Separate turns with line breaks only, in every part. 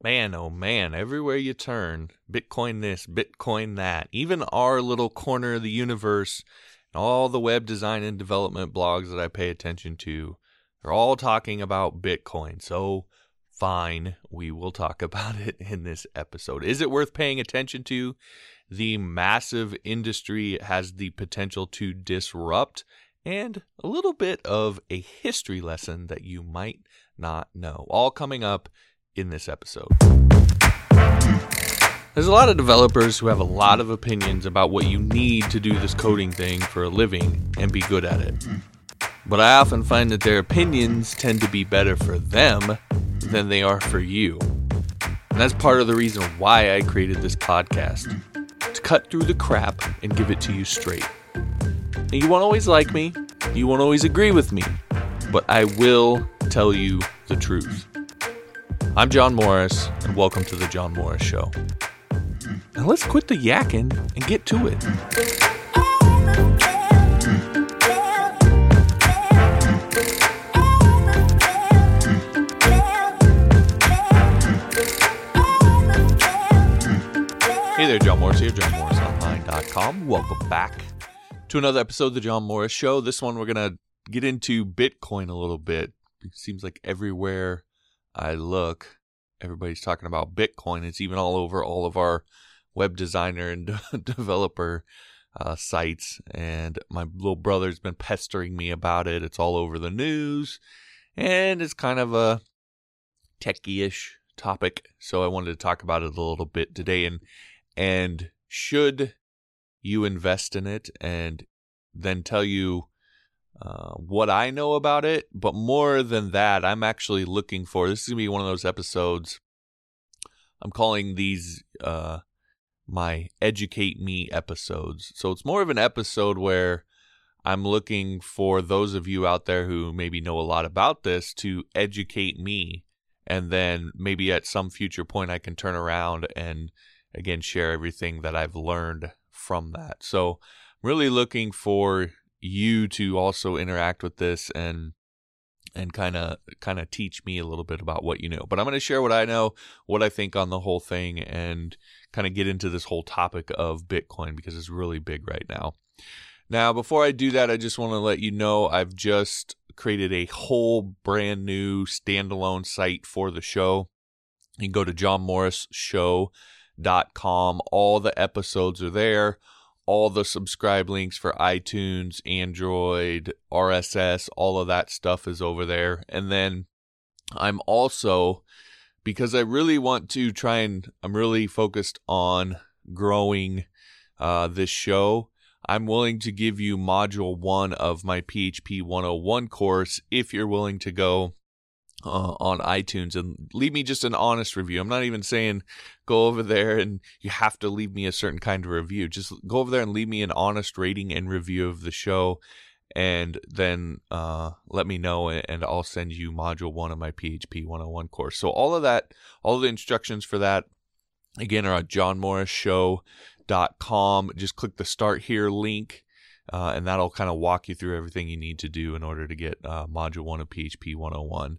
Man, oh man, everywhere you turn, Bitcoin this, Bitcoin that. Even our little corner of the universe, all the web design and development blogs that I pay attention to, they're all talking about Bitcoin. So, fine, we will talk about it in this episode. Is it worth paying attention to? The massive industry has the potential to disrupt, and a little bit of a history lesson that you might not know. All coming up in this episode. There's a lot of developers who have a lot of opinions about what you need to do this coding thing for a living and be good at it. But I often find that their opinions tend to be better for them than they are for you. And that's part of the reason why I created this podcast to cut through the crap and give it to you straight. And you won't always like me, you won't always agree with me, but I will tell you the truth. I'm John Morris, and welcome to The John Morris Show. Now let's quit the yakking and get to it. Hey there, John Morris here, johnmorrisonline.com. Welcome back to another episode of The John Morris Show. This one, we're going to get into Bitcoin a little bit. It seems like everywhere I look, everybody's talking about Bitcoin. It's even all over all of our web designer and developer uh, sites. And my little brother's been pestering me about it. It's all over the news. And it's kind of a techie ish topic. So I wanted to talk about it a little bit today. And, and should you invest in it and then tell you uh, what I know about it. But more than that, I'm actually looking for this is going to be one of those episodes. I'm calling these uh, my educate me episodes. So it's more of an episode where I'm looking for those of you out there who maybe know a lot about this to educate me. And then maybe at some future point, I can turn around and again share everything that I've learned from that. So I'm really looking for you to also interact with this and and kind of kind of teach me a little bit about what you know. But I'm going to share what I know, what I think on the whole thing and kind of get into this whole topic of Bitcoin because it's really big right now. Now, before I do that, I just want to let you know I've just created a whole brand new standalone site for the show. You can go to johnmorrisshow.com. All the episodes are there all the subscribe links for iTunes, Android, RSS, all of that stuff is over there. And then I'm also, because I really want to try and I'm really focused on growing uh, this show. I'm willing to give you module one of my PHP 101 course if you're willing to go uh, on iTunes and leave me just an honest review. I'm not even saying go over there and you have to leave me a certain kind of review. Just go over there and leave me an honest rating and review of the show, and then uh, let me know, and I'll send you module one of my PHP 101 course. So all of that, all the instructions for that, again, are at johnmorrisshow.com. Just click the start here link. Uh, and that'll kind of walk you through everything you need to do in order to get uh, module one of PHP 101.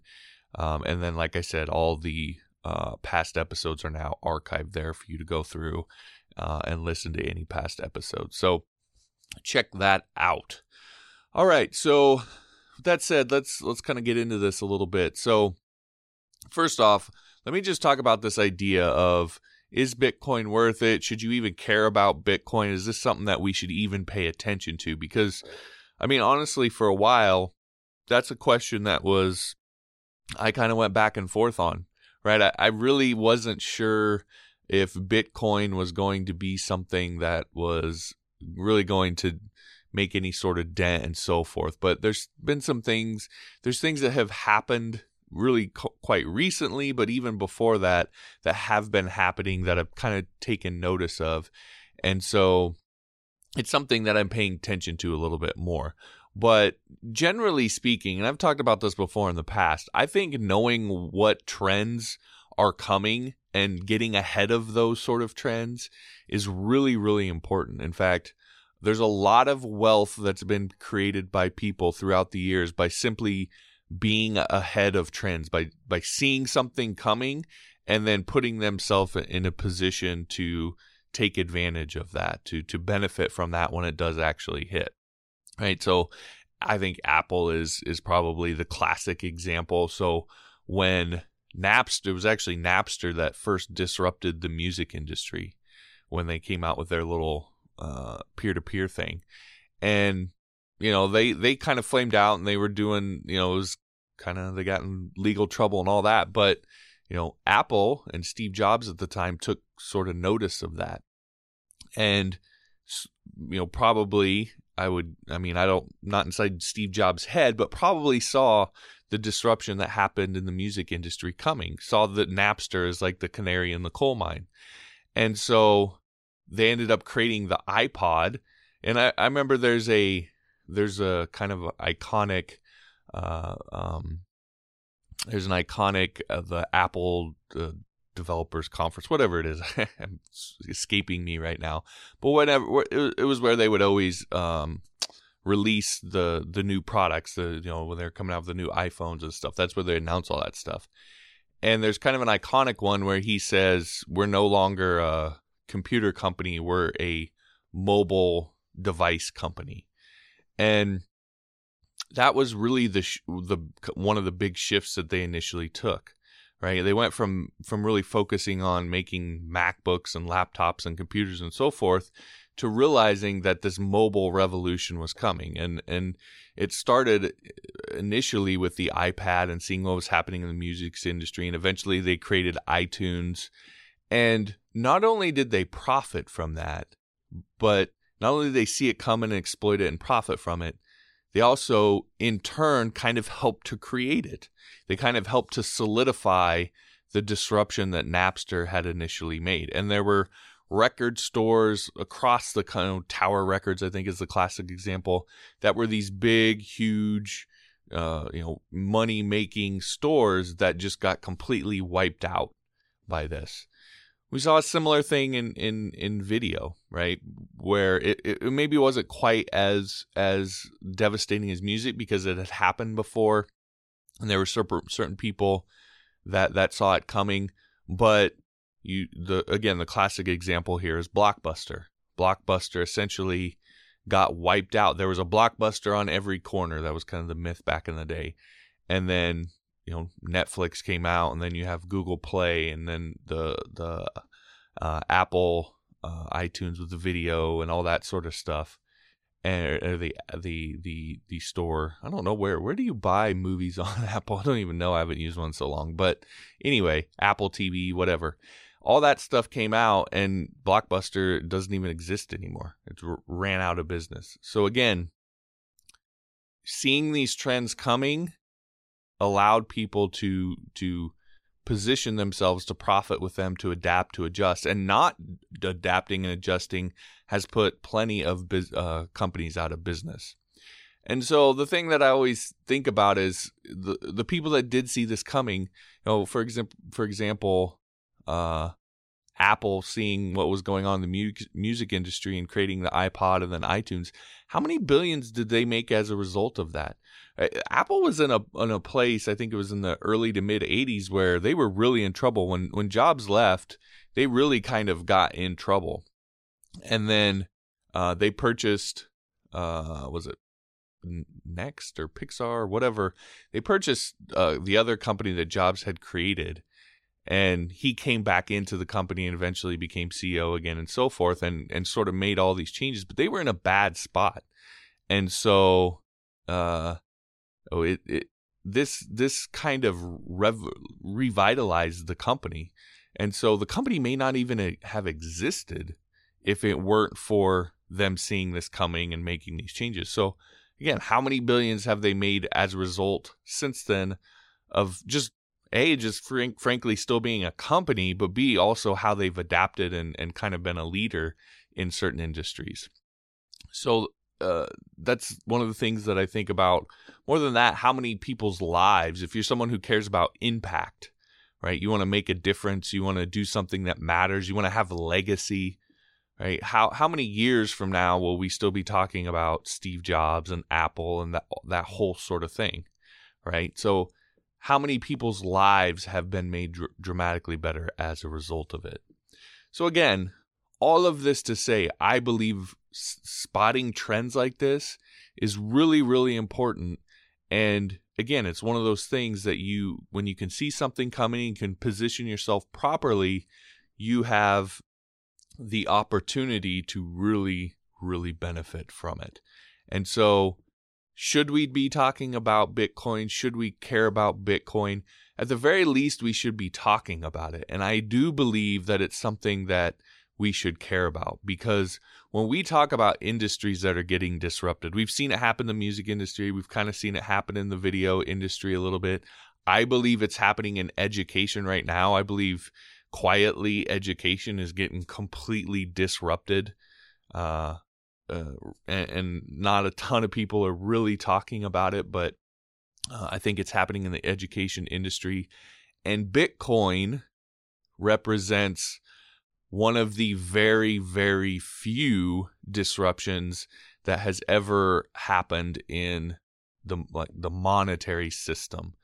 Um, and then, like I said, all the uh, past episodes are now archived there for you to go through uh, and listen to any past episodes. So check that out. All right. So that said, let's let's kind of get into this a little bit. So first off, let me just talk about this idea of is Bitcoin worth it? Should you even care about Bitcoin? Is this something that we should even pay attention to? Because, I mean, honestly, for a while, that's a question that was I kind of went back and forth on, right? I, I really wasn't sure if Bitcoin was going to be something that was really going to make any sort of dent and so forth. But there's been some things, there's things that have happened really co- quite recently, but even before that, that have been happening that I've kind of taken notice of. And so it's something that I'm paying attention to a little bit more. But generally speaking, and I've talked about this before in the past, I think knowing what trends are coming and getting ahead of those sort of trends is really, really important. In fact, there's a lot of wealth that's been created by people throughout the years by simply being ahead of trends by by seeing something coming and then putting themselves in a position to take advantage of that, to to benefit from that when it does actually hit. Right? So I think Apple is is probably the classic example. So when Napster it was actually Napster that first disrupted the music industry when they came out with their little peer to peer thing, and you know they they kind of flamed out and they were doing you know it was kind of they got in legal trouble and all that, but you know Apple and Steve Jobs at the time took sort of notice of that, and you know probably I would I mean I don't not inside Steve Jobs' head, but probably saw the disruption that happened in the music industry coming. Saw that Napster is like the canary in the coal mine. And so they ended up creating the iPod. And I, I remember there's a there's a kind of iconic uh, um, there's an iconic uh, the Apple developers conference, whatever it is. escaping me right now. But whatever, it was where they would always um, release the the new products. The you know when they're coming out with the new iPhones and stuff. That's where they announce all that stuff. And there's kind of an iconic one where he says, "We're no longer a computer company. We're a mobile device company." And that was really the the one of the big shifts that they initially took right? They went from from really focusing on making macbooks and laptops and computers and so forth to realizing that this mobile revolution was coming. And and it started initially with the iPad and seeing what was happening in the music industry and eventually they created iTunes. And not only did they profit from that but not only did they see it coming and exploit it and profit from it they also in turn kind of helped to create it they kind of helped to solidify the disruption that Napster had initially made and there were record stores across the kind of Tower Records, I think is the classic example, that were these big, huge, uh, you know, money making stores that just got completely wiped out by this. We saw a similar thing in, in, in video, right? Where it, it maybe wasn't quite as as devastating as music because it had happened before, and there were certain people that that saw it coming. But you the again the classic example here is Blockbuster. Blockbuster essentially got wiped out. There was a Blockbuster on every corner. That was kind of the myth back in the day. And then you know Netflix came out, and then you have Google Play, and then the the uh, Apple uh, iTunes with the video and all that sort of stuff. And uh, the the the the store. I don't know where. Where do you buy movies on Apple? I don't even know. I haven't used one so long. But anyway, Apple TV, whatever all that stuff came out and blockbuster doesn't even exist anymore it ran out of business so again seeing these trends coming allowed people to to position themselves to profit with them to adapt to adjust and not adapting and adjusting has put plenty of biz, uh, companies out of business and so the thing that I always think about is the the people that did see this coming. You know, for example, for example, uh, Apple seeing what was going on in the mu- music industry and creating the iPod and then iTunes. How many billions did they make as a result of that? Uh, Apple was in a in a place I think it was in the early to mid 80s where they were really in trouble when when Jobs left. They really kind of got in trouble, and then uh, they purchased uh, was it Next or Pixar or whatever? They purchased uh, the other company that Jobs had created and he came back into the company and eventually became CEO again and so forth and and sort of made all these changes but they were in a bad spot. And so uh oh it, it this this kind of rev- revitalized the company. And so the company may not even have existed if it weren't for them seeing this coming and making these changes. So again how many billions have they made as a result since then of just a just frank, frankly still being a company but b also how they've adapted and, and kind of been a leader in certain industries. So uh, that's one of the things that i think about. More than that how many people's lives if you're someone who cares about impact right you want to make a difference you want to do something that matters you want to have a legacy right? How how many years from now will we still be talking about steve jobs and apple and that that whole sort of thing right? So how many people's lives have been made dr- dramatically better as a result of it. So, again, all of this to say, I believe s- spotting trends like this is really, really important. And again, it's one of those things that you, when you can see something coming and can position yourself properly, you have the opportunity to really, really benefit from it. And so, should we be talking about Bitcoin? Should we care about Bitcoin? At the very least, we should be talking about it. And I do believe that it's something that we should care about because when we talk about industries that are getting disrupted, we've seen it happen in the music industry, we've kind of seen it happen in the video industry a little bit. I believe it's happening in education right now. I believe quietly education is getting completely disrupted. Uh, uh, and, not a ton of people are really talking about it, but uh, I think it's happening in the education industry. And Bitcoin represents one of the very, very few disruptions that has ever happened in the like the monetary system,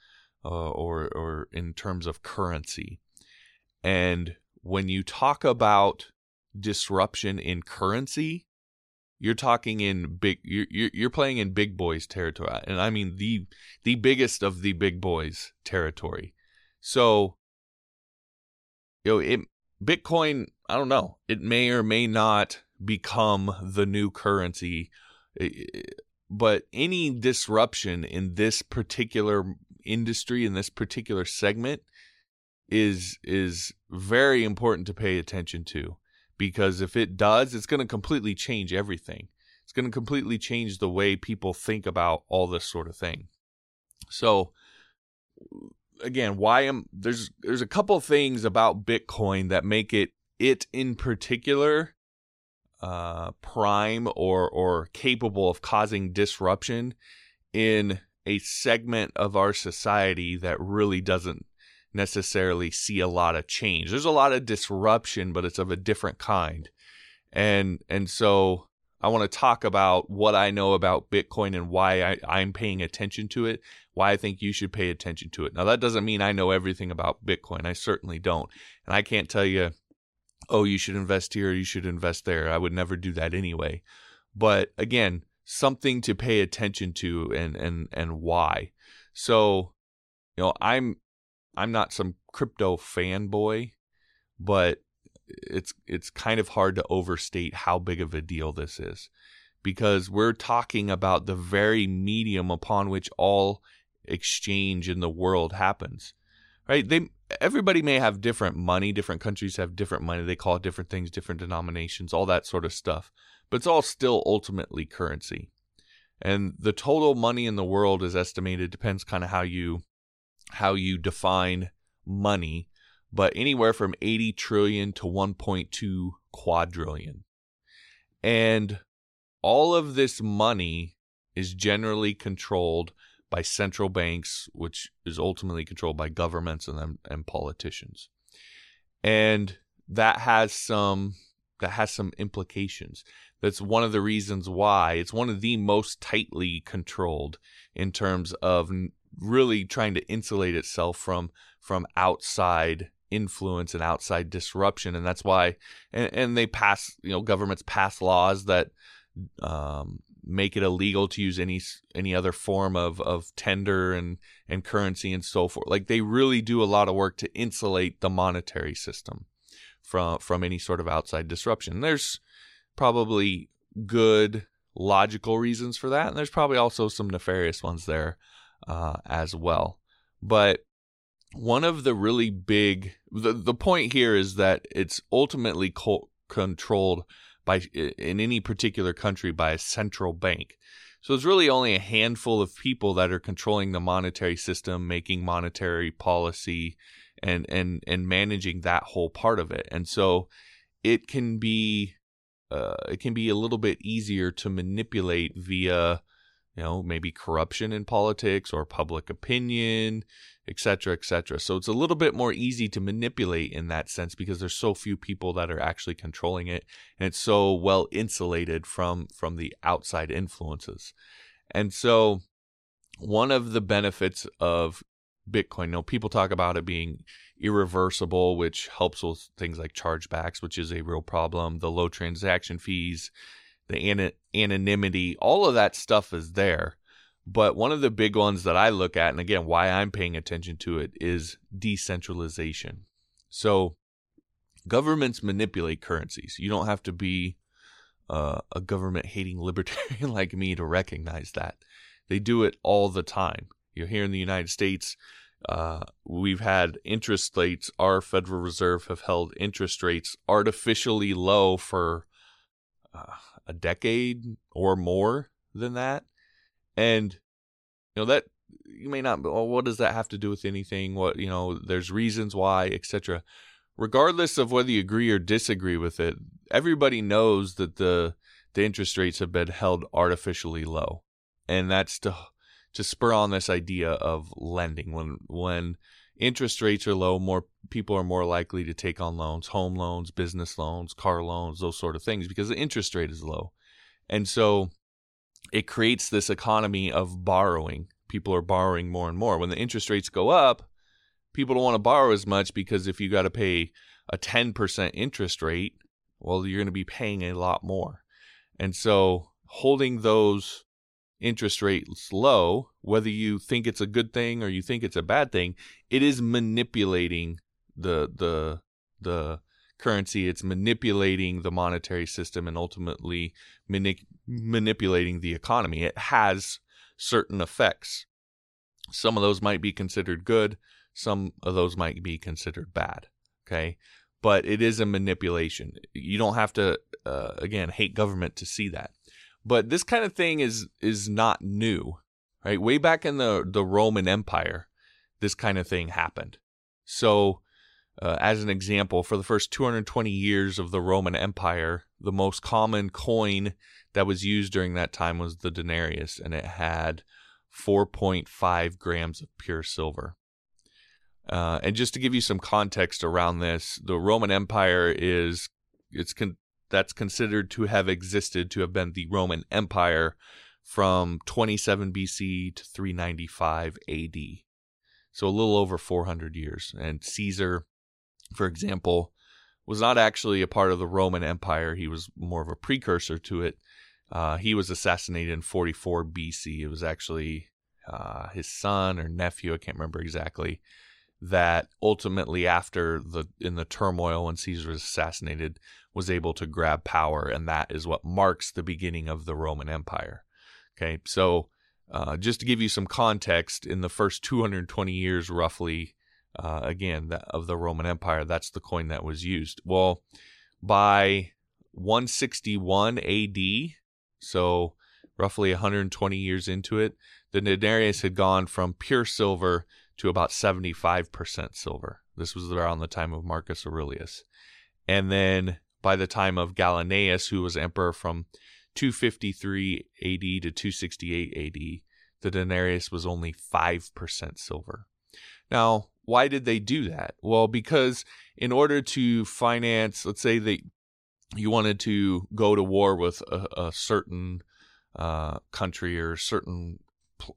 uh, or or in terms of currency. And when you talk about disruption in currency, you're talking in big you're you're playing in big boys territory and i mean the the biggest of the big boys territory. So you know it bitcoin i don't know it may or may not become the new currency but any disruption in this particular industry in this particular segment is is very important to pay attention to because if it does, it's going to completely change everything. It's going to completely change the way people think about all this sort of thing. So again, why am there's there's a couple things about Bitcoin that make it it in particular uh, prime or or capable of causing disruption in a segment of our society that really doesn't necessarily see a lot of change. There's a lot of disruption, but it's of a different kind. And and so I want to talk about what I know about Bitcoin and why I, I'm paying attention to it, why I think you should pay attention to it. Now that doesn't mean I know everything about Bitcoin. I certainly don't. And I can't tell you, oh, you should invest here, you should invest there. I would never do that anyway. But again, something to pay attention to and and and why. So, you know, I'm I'm not some crypto fanboy, but it's it's kind of hard to overstate how big of a deal this is because we're talking about the very medium upon which all exchange in the world happens. Right? They everybody may have different money, different countries have different money, they call it different things, different denominations, all that sort of stuff. But it's all still ultimately currency. And the total money in the world is estimated depends kind of how you how you define money, but anywhere from 80 trillion to 1.2 quadrillion. And all of this money is generally controlled by central banks, which is ultimately controlled by governments and, and politicians. And that has some that has some implications. That's one of the reasons why it's one of the most tightly controlled in terms of really trying to insulate itself from from outside influence and outside disruption and that's why and, and they pass you know governments pass laws that um, make it illegal to use any any other form of of tender and and currency and so forth. Like they really do a lot of work to insulate the monetary system from from any sort of outside disruption. There's probably good logical reasons for that and there's probably also some nefarious ones there uh, as well. But one of the really big the, the point here is that it's ultimately co- controlled by in any particular country by a central bank. So it's really only a handful of people that are controlling the monetary system, making monetary policy and and and managing that whole part of it. And so it can be uh, it can be a little bit easier to manipulate via you know, maybe corruption in politics or public opinion, et cetera, et cetera. So it's a little bit more easy to manipulate in that sense because there's so few people that are actually controlling it, and it's so well insulated from from the outside influences. And so, one of the benefits of Bitcoin. You know, people talk about it being irreversible, which helps with things like chargebacks, which is a real problem, the low transaction fees, the an- anonymity, all of that stuff is there. But one of the big ones that I look at, and again, why I'm paying attention to it, is decentralization. So governments manipulate currencies. You don't have to be uh, a government hating libertarian like me to recognize that. They do it all the time. You're here in the United States, uh, we've had interest rates, our Federal Reserve have held interest rates artificially low for uh, a decade or more than that. And, you know, that you may not, well, what does that have to do with anything? What, you know, there's reasons why, etc. Regardless of whether you agree or disagree with it, everybody knows that the, the interest rates have been held artificially low. And that's to to spur on this idea of lending. When when interest rates are low, more people are more likely to take on loans, home loans, business loans, car loans, those sort of things because the interest rate is low. And so it creates this economy of borrowing. People are borrowing more and more. When the interest rates go up, people don't want to borrow as much because if you got to pay a 10% interest rate, well, you're going to be paying a lot more. And so holding those interest rates low, whether you think it's a good thing or you think it's a bad thing, it is manipulating the the the currency. It's manipulating the monetary system and ultimately mani- manipulating the economy. It has certain effects. Some of those might be considered good. Some of those might be considered bad. Okay. But it is a manipulation. You don't have to, uh, again, hate government to see that. But this kind of thing is is not new, right? Way back in the the Roman Empire, this kind of thing happened. So, uh, as an example, for the first 220 years of the Roman Empire, the most common coin that was used during that time was the denarius, and it had 4.5 grams of pure silver. Uh, and just to give you some context around this, the Roman Empire is it's con- that's considered to have existed to have been the Roman Empire from 27 BC to 395 AD. So a little over 400 years. And Caesar, for example, was not actually a part of the Roman Empire. He was more of a precursor to it. Uh, he was assassinated in 44 BC. It was actually uh, his son or nephew, I can't remember exactly, that ultimately after the in the turmoil when Caesar was assassinated was able to grab power and that is what marks the beginning of the Roman Empire. Okay, so uh, just to give you some context, in the first 220 years, roughly, uh, again of the Roman Empire, that's the coin that was used. Well, by 161 AD, so roughly 120 years into it, the denarius had gone from pure silver to about 75% silver. This was around the time of Marcus Aurelius. And then by the time of Gallienus, who was emperor from 253 AD to 268 AD, the denarius was only 5% silver. Now, why did they do that? Well, because in order to finance, let's say that you wanted to go to war with a, a certain uh, country or certain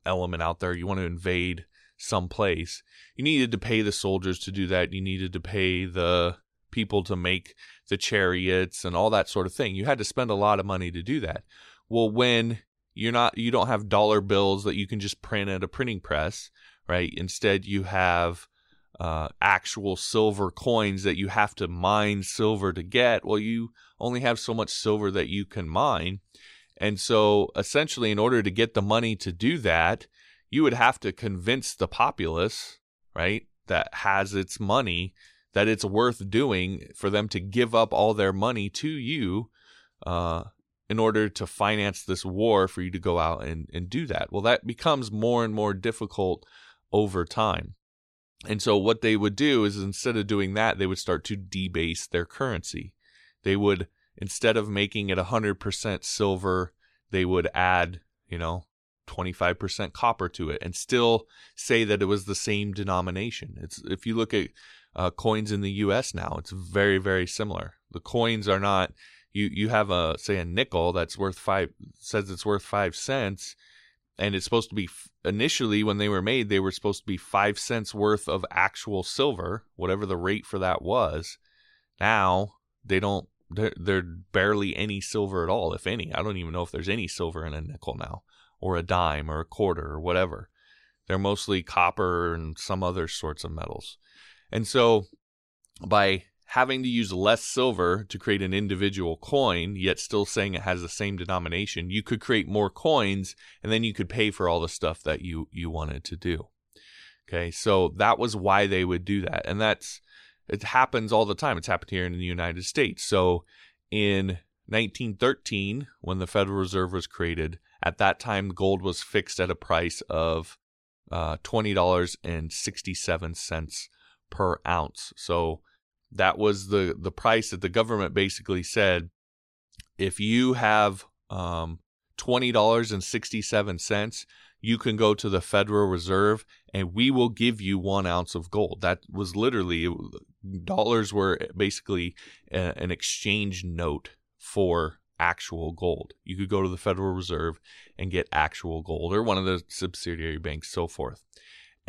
element out there, you want to invade some place. You needed to pay the soldiers to do that. You needed to pay the people to make the chariots and all that sort of thing. You had to spend a lot of money to do that. Well, when you're not you don't have dollar bills that you can just print at a printing press, right? Instead, you have uh, actual silver coins that you have to mine silver to get. Well, you only have so much silver that you can mine. And so essentially, in order to get the money to do that, you would have to convince the populace, right, that has its money that it's worth doing for them to give up all their money to you uh, in order to finance this war for you to go out and, and do that. Well, that becomes more and more difficult over time. And so, what they would do is instead of doing that, they would start to debase their currency. They would, instead of making it 100% silver, they would add, you know, 25% copper to it and still say that it was the same denomination. It's if you look at uh, coins in the US now, it's very very similar. The coins are not you you have a say a nickel that's worth 5 says it's worth 5 cents and it's supposed to be initially when they were made, they were supposed to be five cents worth of actual silver, whatever the rate for that was. Now they don't. They're, they're barely any silver at all, if any. I don't even know if there's any silver in a nickel now, or a dime, or a quarter, or whatever. They're mostly copper and some other sorts of metals. And so by having to use less silver to create an individual coin, yet still saying it has the same denomination, you could create more coins and then you could pay for all the stuff that you, you wanted to do. Okay, so that was why they would do that. And that's, it happens all the time. It's happened here in the United States. So in 1913, when the Federal Reserve was created, at that time, gold was fixed at a price of uh, $20.67 per ounce. So that was the the price that the government basically said if you have um, twenty dollars and sixty seven cents, you can go to the Federal Reserve and we will give you one ounce of gold. That was literally dollars were basically a, an exchange note for actual gold. You could go to the Federal Reserve and get actual gold or one of the subsidiary banks, so forth.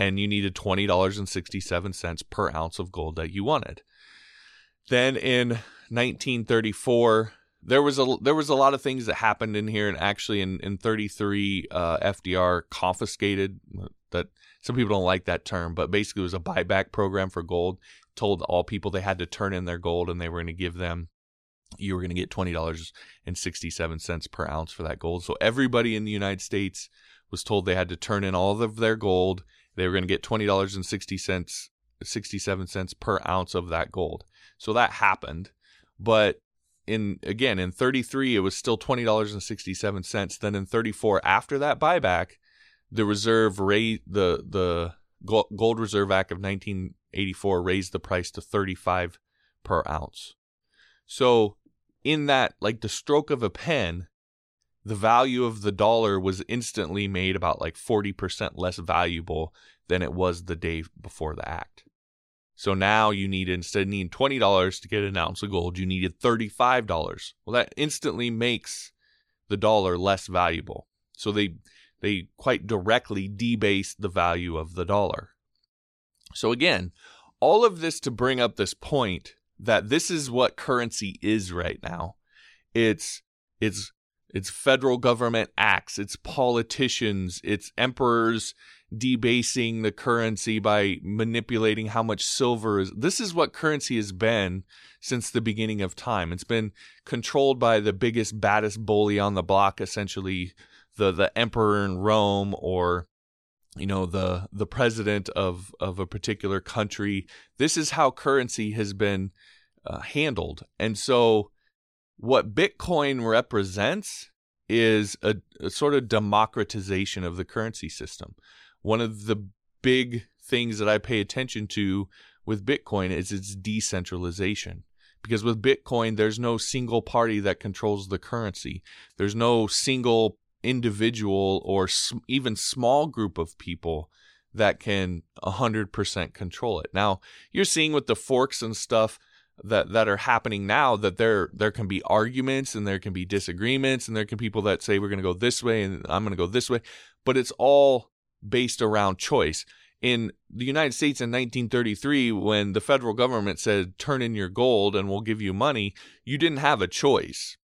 And you needed $20.67 per ounce of gold that you wanted. Then in 1934, there was a there was a lot of things that happened in here, and actually in in 33, uh, FDR confiscated that. Some people don't like that term, but basically it was a buyback program for gold. Told all people they had to turn in their gold, and they were going to give them you were going to get $20.67 per ounce for that gold. So everybody in the United States was told they had to turn in all of their gold. They were going to get $20.60 67 cents per ounce of that gold. So that happened. But in again in 33 it was still $20.67. Then in 34 after that buyback, the reserve rate the the gold reserve act of 1984 raised the price to 35 per ounce. So in that like the stroke of a pen, the value of the dollar was instantly made about like 40% less valuable than it was the day before the act. So now you need instead of needing twenty dollars to get an ounce of gold, you needed thirty-five dollars. Well, that instantly makes the dollar less valuable. So they they quite directly debase the value of the dollar. So again, all of this to bring up this point that this is what currency is right now. It's it's it's federal government acts, it's politicians, it's emperors debasing the currency by manipulating how much silver is. This is what currency has been since the beginning of time. It's been controlled by the biggest, baddest bully on the block, essentially the the emperor in Rome or you know the the president of of a particular country. This is how currency has been uh, handled, and so what Bitcoin represents is a, a, sort of democratization of the currency system one of the big things that I pay attention to with Bitcoin is its decentralization. Because with Bitcoin, there's no single party that controls the currency. There's no single individual or even small group of people that can 100% control it. Now, you're seeing with the forks and stuff that that are happening now that there there can be arguments and there can be disagreements and there can people that say we're going to go this way and I'm going to go this way, but it's all based around choice. In the United States in 1933, when the federal government said, turn in your gold and we'll give you money, you didn't have a choice.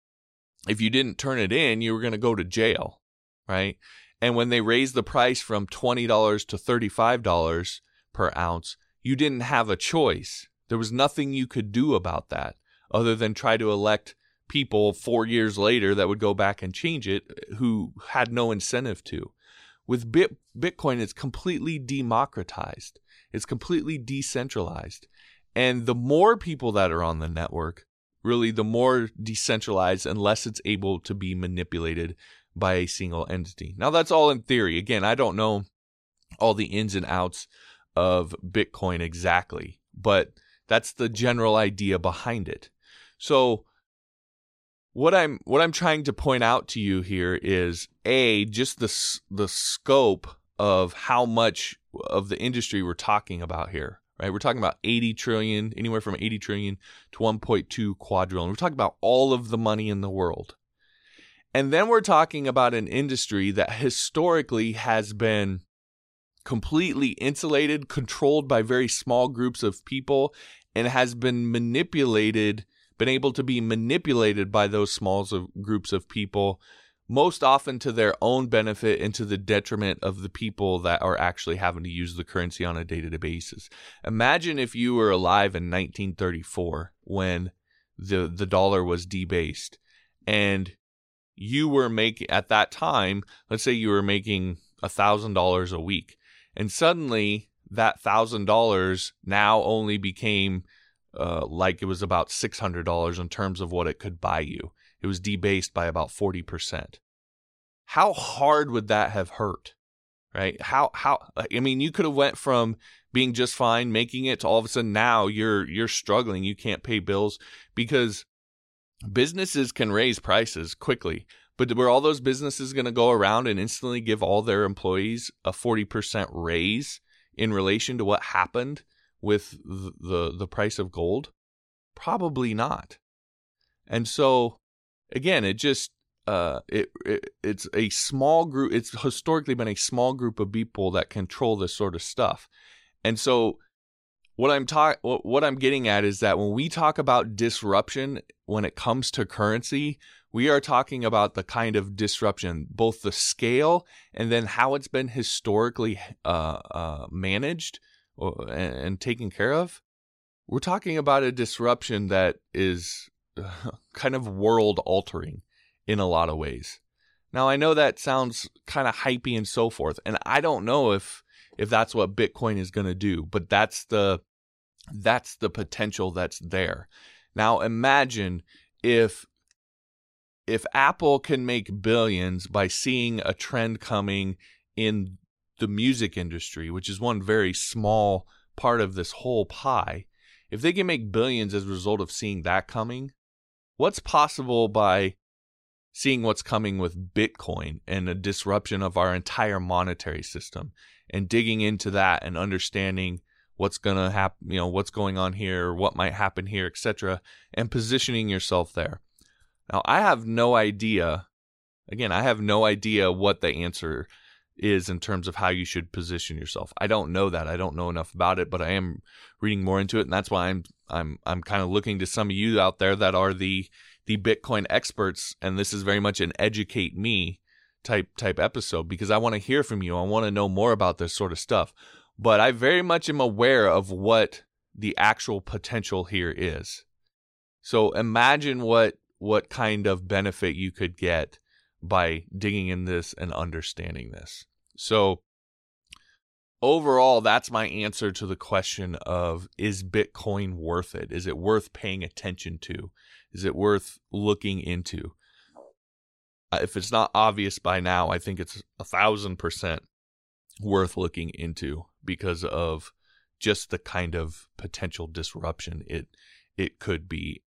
If you didn't turn it in, you were going to go to jail, right? And when they raised the price from $20 to $35 per ounce, you didn't have a choice. There was nothing you could do about that other than try to elect people four years later that would go back and change it uh, who had no incentive to. With Bit- Bitcoin, it's completely democratized, it's completely decentralized. And the more people that are on the network, really, the more decentralized and less it's able to be manipulated by a single entity. Now, that's all in theory. Again, I don't know all the ins and outs of Bitcoin exactly, but that's the general idea behind it. So, what I'm what I'm trying to point out to you here is a just the the scope of how much of the industry we're talking about here. Right, we're talking about 80 trillion, anywhere from 80 trillion to 1.2 quadrillion. We're talking about all of the money in the world. And then we're talking about an industry that historically has been completely insulated, controlled by very small groups of people, and has been manipulated, been able to be manipulated by those small groups of people, most often to their own benefit and to the detriment of the people that are actually having to use the currency on a day to day basis. Imagine if you were alive in 1934 when the, the dollar was debased and you were making, at that time, let's say you were making a $1,000 a week and suddenly that thousand dollars now only became uh, like it was about six hundred dollars in terms of what it could buy you. It was debased by about forty percent. How hard would that have hurt? Right? How how I mean, you could have went from being just fine, making it to all of a sudden now you're you're struggling. You can't pay bills because businesses can raise prices quickly. But were all those businesses going to go around and instantly give all their employees a 40% raise in relation to what happened with the, the, the price of gold? Probably not. And so, again, it just uh, it, it it's a small group. It's historically been a small group of people that control this sort of stuff, and so what I'm talk what I'm getting at is that when we talk about disruption when it comes to currency, we are talking about the kind of disruption, both the scale and then how it's been historically uh, uh, managed uh, and, and, taken care of. We're talking about a disruption that is kind of world altering in a lot of ways. Now, I know that sounds kind of hypey and so forth, and I don't know if if that's what Bitcoin is going to do, but that's the that's the potential that's there. Now, imagine if if Apple can make billions by seeing a trend coming in the music industry, which is one very small part of this whole pie, if they can make billions as a result of seeing that coming, what's possible by seeing what's coming with Bitcoin and a disruption of our entire monetary system and digging into that and understanding what's going to happen, you know, what's going on here, what might happen here, etc., and positioning yourself there. Now, I have no idea. Again, I have no idea what the answer is in terms of how you should position yourself. I don't know that. I don't know enough about it, but I am reading more into it, and that's why I'm I'm I'm kind of looking to some of you out there that are the the Bitcoin experts, and this is very much an educate me type type episode because I want to hear from you. I want to know more about this sort of stuff. But I very much am aware of what the actual potential here is. So imagine what what kind of benefit you could get by digging in this and understanding this. So, overall, that's my answer to the question of is Bitcoin worth it? Is it worth paying attention to? Is it worth looking into? Uh, if it's not obvious by now, I think it's a thousand percent worth looking into because of just the kind of potential disruption it it could be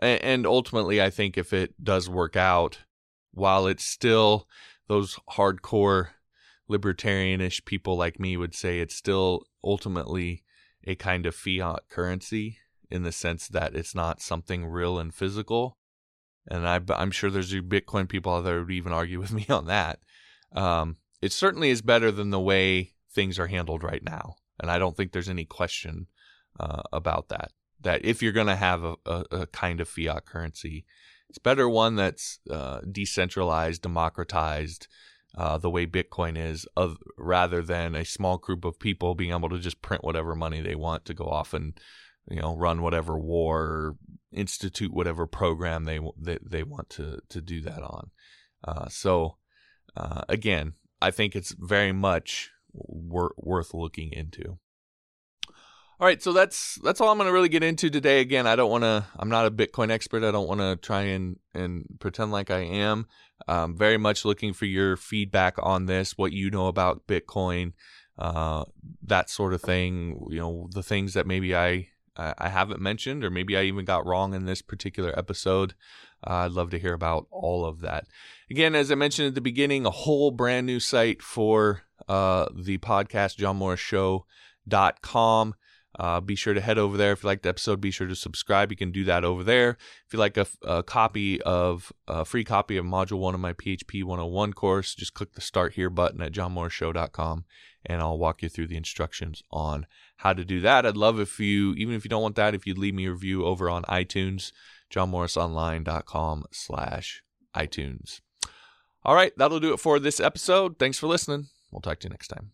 and ultimately, I think if it does work out, while it's still those hardcore libertarianish people like me would say it's still ultimately a kind of fiat currency in the sense that it's not something real and physical. And I, am sure there's Bitcoin people out there who would even argue with me on that. Um, it certainly is better than the way things are handled right now. And I don't think there's any question uh, about that that if you're going to have a, a, a, kind of fiat currency, it's better one that's uh, decentralized, democratized, uh, the way Bitcoin is, of, rather than a small group of people being able to just print whatever money they want to go off and you know run whatever war institute whatever program they they, they want to to do that on. Uh, so uh, again, I think it's very much wor- worth looking into. All right, so that's that's all I'm going to really get into today. Again, I don't want to. I'm not a Bitcoin expert. I don't want to try and and pretend like I am. Um, very much looking for your feedback on this, what you know about Bitcoin, uh, that sort of thing. You know, the things that maybe I I haven't mentioned, or maybe I even got wrong in this particular episode. Uh, I'd love to hear about all of that. Again, as I mentioned at the beginning, a whole brand new site for uh, the podcast, John Morris Show.com. Uh, be sure to head over there. If you like the episode, be sure to subscribe. You can do that over there. If you like a, a copy of a free copy of Module 1 of my PHP 101 course, just click the Start Here button at johnmorrisshow.com and I'll walk you through the instructions on how to do that. I'd love if you, even if you don't want that, if you'd leave me a review over on iTunes, johnmorrisonline.com slash iTunes. All right, that'll do it for this episode. Thanks for listening. We'll talk to you next time.